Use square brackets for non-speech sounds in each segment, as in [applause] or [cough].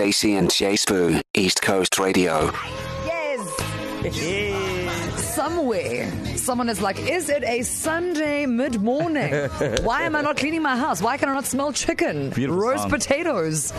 Stacey and J Sbu, East Coast Radio. Yes. Somewhere, someone is like, Is it a Sunday mid morning? [laughs] Why am I not cleaning my house? Why can I not smell chicken? Beautiful Roast potatoes.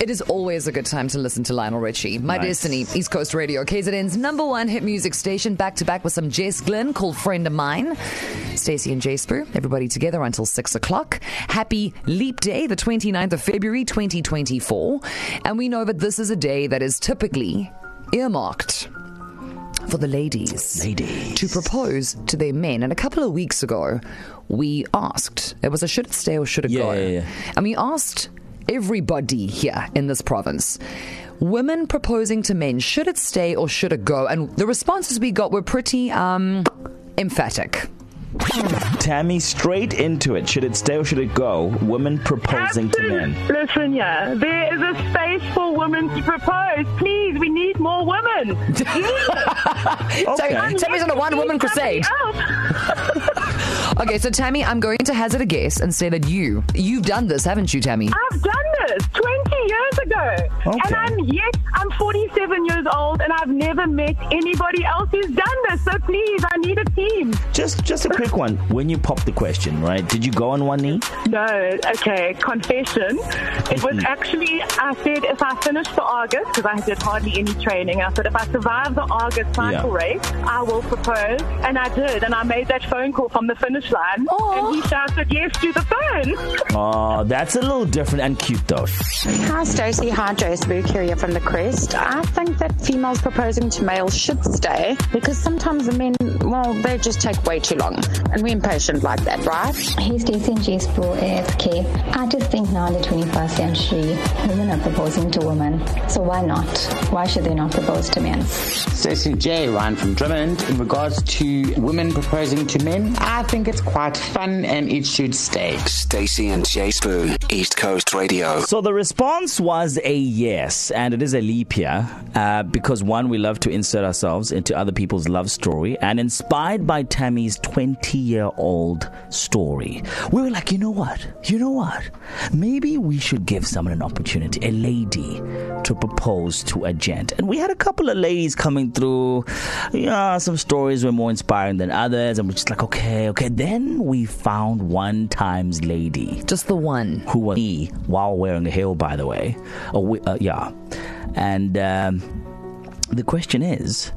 It is always a good time to listen to Lionel Richie. My Nice. Destiny, East Coast Radio, KZN's number one hit music station, back to back with some Jess Glynne called Friend of Mine. Stacey and J Sbu, everybody together until 6 o'clock. Happy Leap Day, the 29th of February, 2024. And we know that this is a day that is typically earmarked for the ladies Ladies. to propose to their men. And a couple of weeks ago, we asked, it was a should it stay or should it Yeah, go? yeah, yeah. And we asked everybody here in this province. Women proposing to men, should it stay or should it go? And the responses we got were pretty um, emphatic. Tammy, straight into it. Should it stay or should it go? Women proposing to men. Listen, yeah, there is a space for women to propose. Please, we need more women. [laughs] [laughs] Okay. Tammy's on a one woman crusade. [laughs] Okay, so Tammy, I'm going to hazard a guess and say that you, you've done this, haven't you, Tammy? I've done this 20 years ago. Okay. And I'm yet, I'm 47 years old and I've never met anybody else who's done this. So please, I need a team. Just, just a quick one. When you popped the question, right? Did you go on one knee? No, okay, confession. It was mm-hmm. actually, I said if I finish the Argus, because I did hardly any training, I said if I survive the Argus cycle Yeah. race, I will propose. And I did. And I made that phone call from the finish line. Aw. And he shouted yes to the phone. Oh, that's a little different and cute though. Hi, Stacey. Hi, Joyce Book here from the Crest. I think that females proposing to males should stay because sometimes the men, well, they just take way too long. And we're impatient like that, right? Hey Stacey and Jess for AFK. I just think now in the 21st century, women are proposing to women. So why not? Why should they not propose to men? Stacey J. Ryan from Drummond. In regards to women proposing to men, I think it's quite fun and it should stay. Stacey and J Sbu, East Coast Radio. So the response was a yes, and it is a leap year uh, because one, we love to insert ourselves into other people's love story, and inspired by Tammy's 20 year old story, we were like, you know what? You know what? Maybe we should give someone an opportunity, a lady, to propose to a gent. And we had a couple of ladies coming through. Yeah, some stories were more inspiring than others, and we're just like, okay, okay. Then we found one times lady Just the one. who was me while wearing a heel, by the way. Oh, uh, yeah. And um, the question is,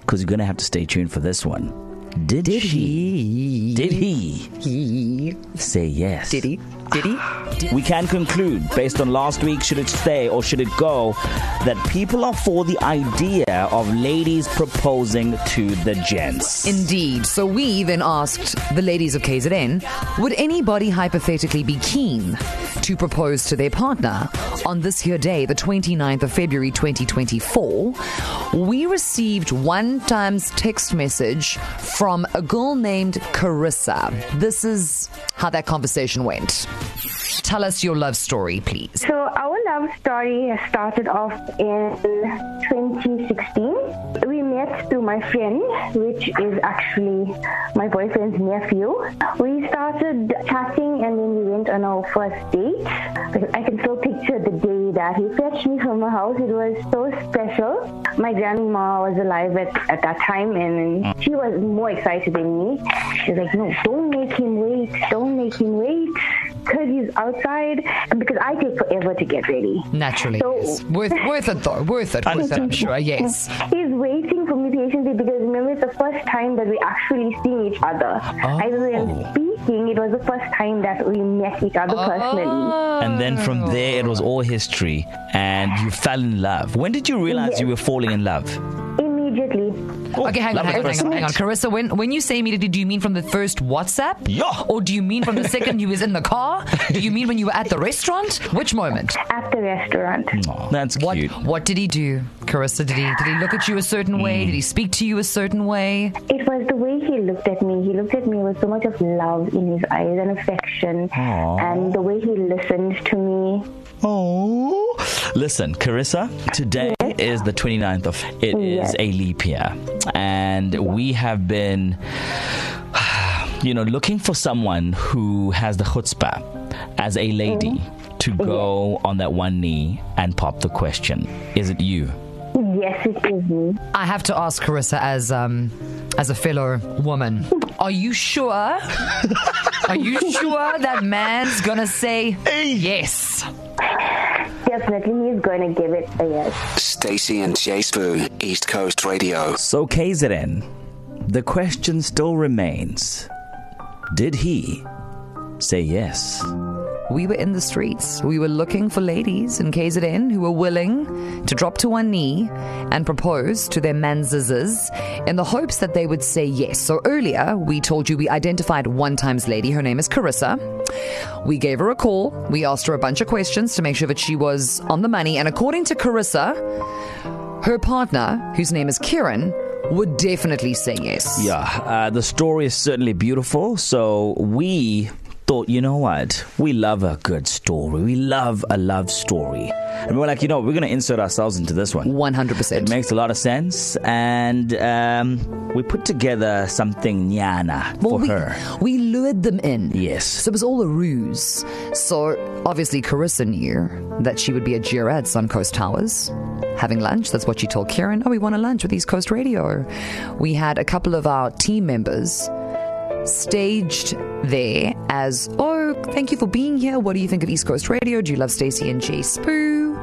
because you're going to have to stay tuned for this one. Did, Did she? he? Did he He. say yes? Did he? Did he? We can conclude, based on last week, should it stay or should it go, that people are for the idea of ladies proposing to the gents. Indeed. So we then asked the ladies of KZN would anybody hypothetically be keen to propose to their partner on this here day, the 29th of February 2024? We received one times text message from a girl named Kerissa. This is how that conversation went. Tell us your love story, please. So our love story started off in 2016. My friend, which is actually my boyfriend's nephew. We started chatting and then we went on our first date. I can still picture the day that he fetched me from my house. It was so special. My grandma was alive at, at that time and she was more excited than me. She was like, no, don't make him wait. Don't make him wait. Because he's outside. And because I take forever to get ready. Naturally. So- yes. Worth, worth it, though. Worth it. Worth it, I'm sure. Yes. He's waiting for me patiently because remember it's the first time that we actually seeing each other. I was oh. speaking, it was the first time that we met each other personally. Oh. And then from there, it was all history, and you fell in love. When did you realize you were falling in love? Immediately. Okay, hang on, hang on, hang on, hang on. Kerissa, when, when you say immediately, do you mean from the first WhatsApp? Yeah. Or do you mean from the second you was in the car? Do you mean when you were at the restaurant? Which moment? At the restaurant. Aw, that's What cute. What did he do, Kerissa? Did he did he look at you a certain way? Hmm. Did he speak to you a certain way? It was the way he looked at me. He looked at me with so much of love in his eyes and affection. Aw. And the way he listened to me. Oh, listen, Kerissa. Today is the 29th of. It is Yes. a leap year, and we have been, you know, looking for someone who has the chutzpah as a lady. to go on that one knee and pop the question? Is it you? Yes, it is me. I have to ask Kerissa, as um, as a fellow woman, are you sure? [laughs] are you sure that man's gonna say yes? Definitely, he's going to give it a yes. Stacey and J Sbu, East Coast Radio. So, KZN, the question still remains Did he say yes? We were in the streets. We were looking for ladies in KZN who were willing to drop to one knee and propose to their manzazes in the hopes that they would say yes. So earlier, we told you we identified one times lady. Her name is Kerissa. We gave her a call. We asked her a bunch of questions to make sure that she was on the money. And according to Kerissa, her partner, whose name is Kiran, would definitely say yes. Yeah, uh, the story is certainly beautiful. So, we thought, you know what? We love a good story. We love a love story. And we were like, you know, we're going to insert ourselves into this one. 100%. It makes a lot of sense. And um, we put together something nyana Well, for we, her. we lured them in. Yes. So it was all a ruse. So obviously, Kerissa knew that she would be at Jira at Suncoast Towers having lunch. That's what she told Kiran. Oh, we want a lunch with East Coast Radio. We had a couple of our team members staged there as, oh, thank you for being here. What do you think of East Coast Radio? Do you love Stacey and J Sbu?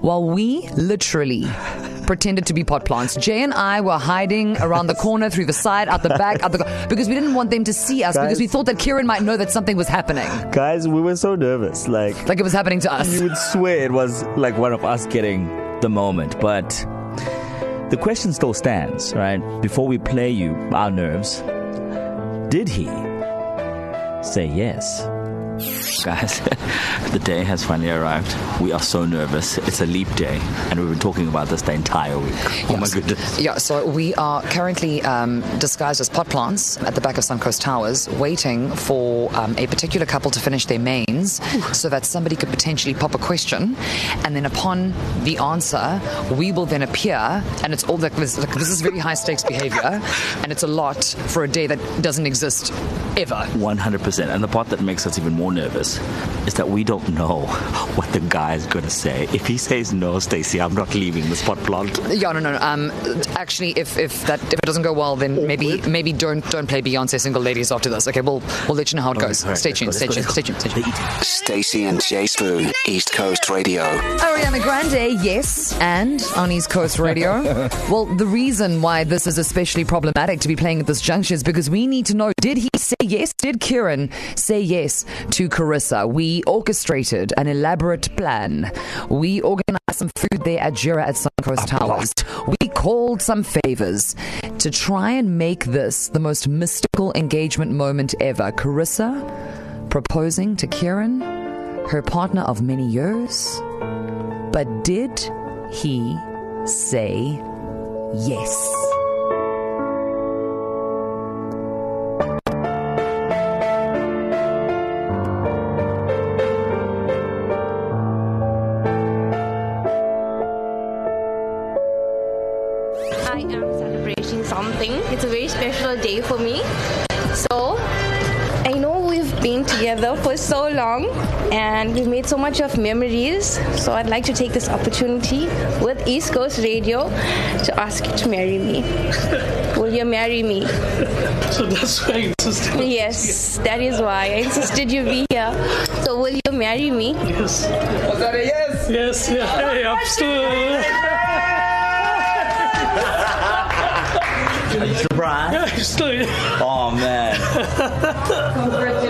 While we literally [laughs] pretended to be pot plants. Jay and I were hiding around the [laughs] corner, through the side, out the back, out the because we didn't want them to see us because we thought that Kiran might know that something was happening, Guys, we were so nervous. Like, like it was happening to us. you would swear it was like one of us getting the moment. But the question still stands, right? Before we play you our nerves, did he say yes? Guys, [laughs] the day has finally arrived. We are so nervous. It's a leap day, and we've been talking about this the entire week. Oh my goodness. Yeah, so we are currently um, disguised as pot plants at the back of Suncoast Towers, waiting for um, a particular couple to finish their mains so that somebody could potentially pop a question. And then upon the answer, we will then appear. And it's all like this, like, this is very high stakes behavior. And it's a lot for a day that doesn't exist ever. 100%. And the part that makes us even more nervous is that we don't know [laughs] what the guy is going to say. If he says no, Stacey, I'm not leaving the spot plant. Yeah, no, no. no. Um, actually, if, if that if it doesn't go well, then maybe maybe don't don't play Beyonce single ladies after this. Okay, we'll we'll let you know how it goes. all right, stay let's tuned, go, stay let's tuned, go, stay let's tuned, stay tuned. Stacey and J Sbu, East Coast Radio. Ariana Grande, yes, and on East Coast Radio. [laughs] well, the reason why this is especially problematic to be playing at this juncture is because we need to know did he say yes? Did Kiran say yes to Kerissa? We orchestrated an elaborate plan. We organized some food there at Jira at Suncoast Towers. We called some favors to try and make this the most mystical engagement moment ever. Kerissa proposing to Kiran, her partner of many years. But did he say yes? Something. It's a very special day for me. So, I know we've been together for so long and we've made so much of memories. So, I'd like to take this opportunity with East Coast Radio to ask you to marry me. Will you marry me? So that's why I insisted. Yes, that is why I insisted you be here. So, will you marry me? Yes. Was that a yes? Yes, yeah. Hey, I'm still. Surprise. Yeah, still. Oh, man.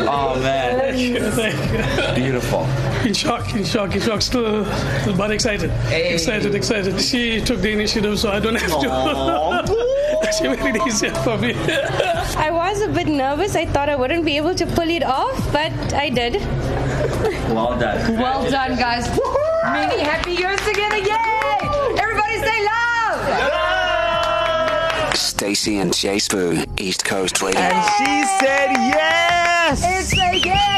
Oh, man. Thank you, thank you. Beautiful. In shock, in shock, in shock. Still, but excited. Excited, excited. She took the initiative, so I don't have to. [laughs] she made it easier for me. I was a bit nervous. I thought I wouldn't be able to pull it off, but I did. Well done. Well done, guys. Many happy years together. Yay! Everybody say love! Stacey and J Sbu, East Coast Radio. And she said yes. It's a yay!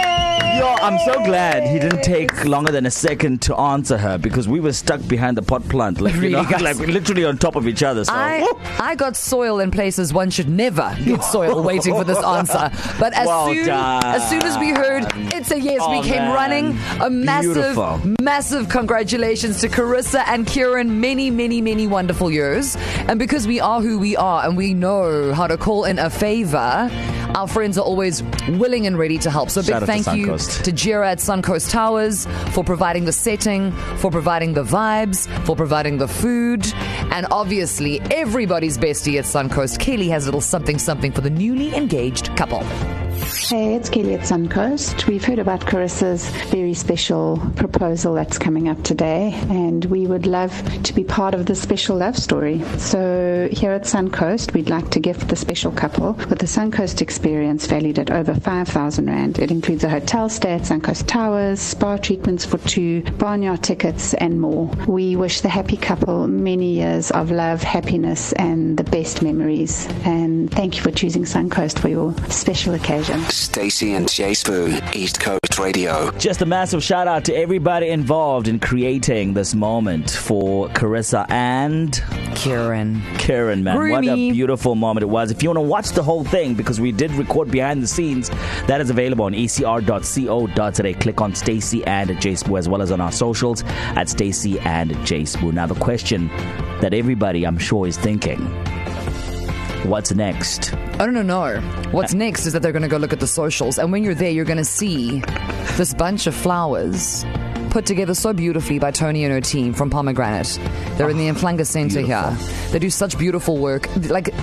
Yo, I'm so glad he didn't take longer than a second to answer her because we were stuck behind the pot plant, like you know, [laughs] like literally on top of each other. So I. I got soil in places one should never get soil [laughs] waiting for this answer. But as Well soon done. as soon as we heard it's a yes, Oh, we came man. running. A massive, Beautiful. massive congratulations to Kerissa and Kiran. Many, many, many wonderful years. And because we are who we are and we know how to call in a favor, our friends are always willing and ready to help. So Shout big out to thank you to Jira at Suncoast Towers for providing the setting, for providing the vibes, for providing the food, and obviously everybody's bestie at Suncoast. Kaylee has a little something something for the newly engaged couple. Hey, it's Kelly at Suncoast. We've heard about Kerissa's very special proposal that's coming up today, and we would love to be part of the special love story. So, here at Suncoast, we'd like to gift the special couple with the Suncoast experience valued at over 5,000 Rand. It includes a hotel stay at Suncoast Towers, spa treatments for two, barnyard tickets, and more. We wish the happy couple many years of love, happiness, and the best memories. And thank you for choosing Suncoast for your special occasion. Stacey and J Sbu, East Coast Radio. Just a massive shout out to everybody involved in creating this moment for Kerissa and Kiran. Karen, man. What a beautiful moment it was. If you want to watch the whole thing, because we did record behind the scenes, that is available on E ecr.co.za. Click on Stacey and Sbu as well as on our socials at Stacey and Sbu. Now, the question that everybody, I'm sure, is thinking what's next? I don't know. What's next is that they're going to go look at the socials, and when you're there, you're going to see this bunch of flowers put together so beautifully by Tony and her team from Pomegranate. They're in the ah, Umhlanga Center here. They do such beautiful work. Like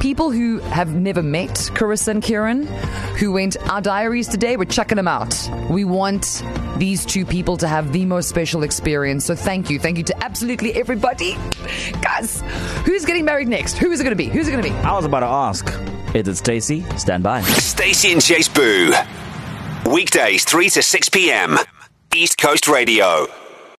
people who have never met Kerissa and Kiran, who went our diaries today, we're checking them out. We want these two people to have the most special experience. So thank you, thank you to absolutely everybody. Guys, who's getting married next? Who is it going to be? Who's it going to be? I was about to ask. Is it Stacey? Stand by. Stacey and J Sbu. Weekdays 3 to 6 p.m. East Coast Radio.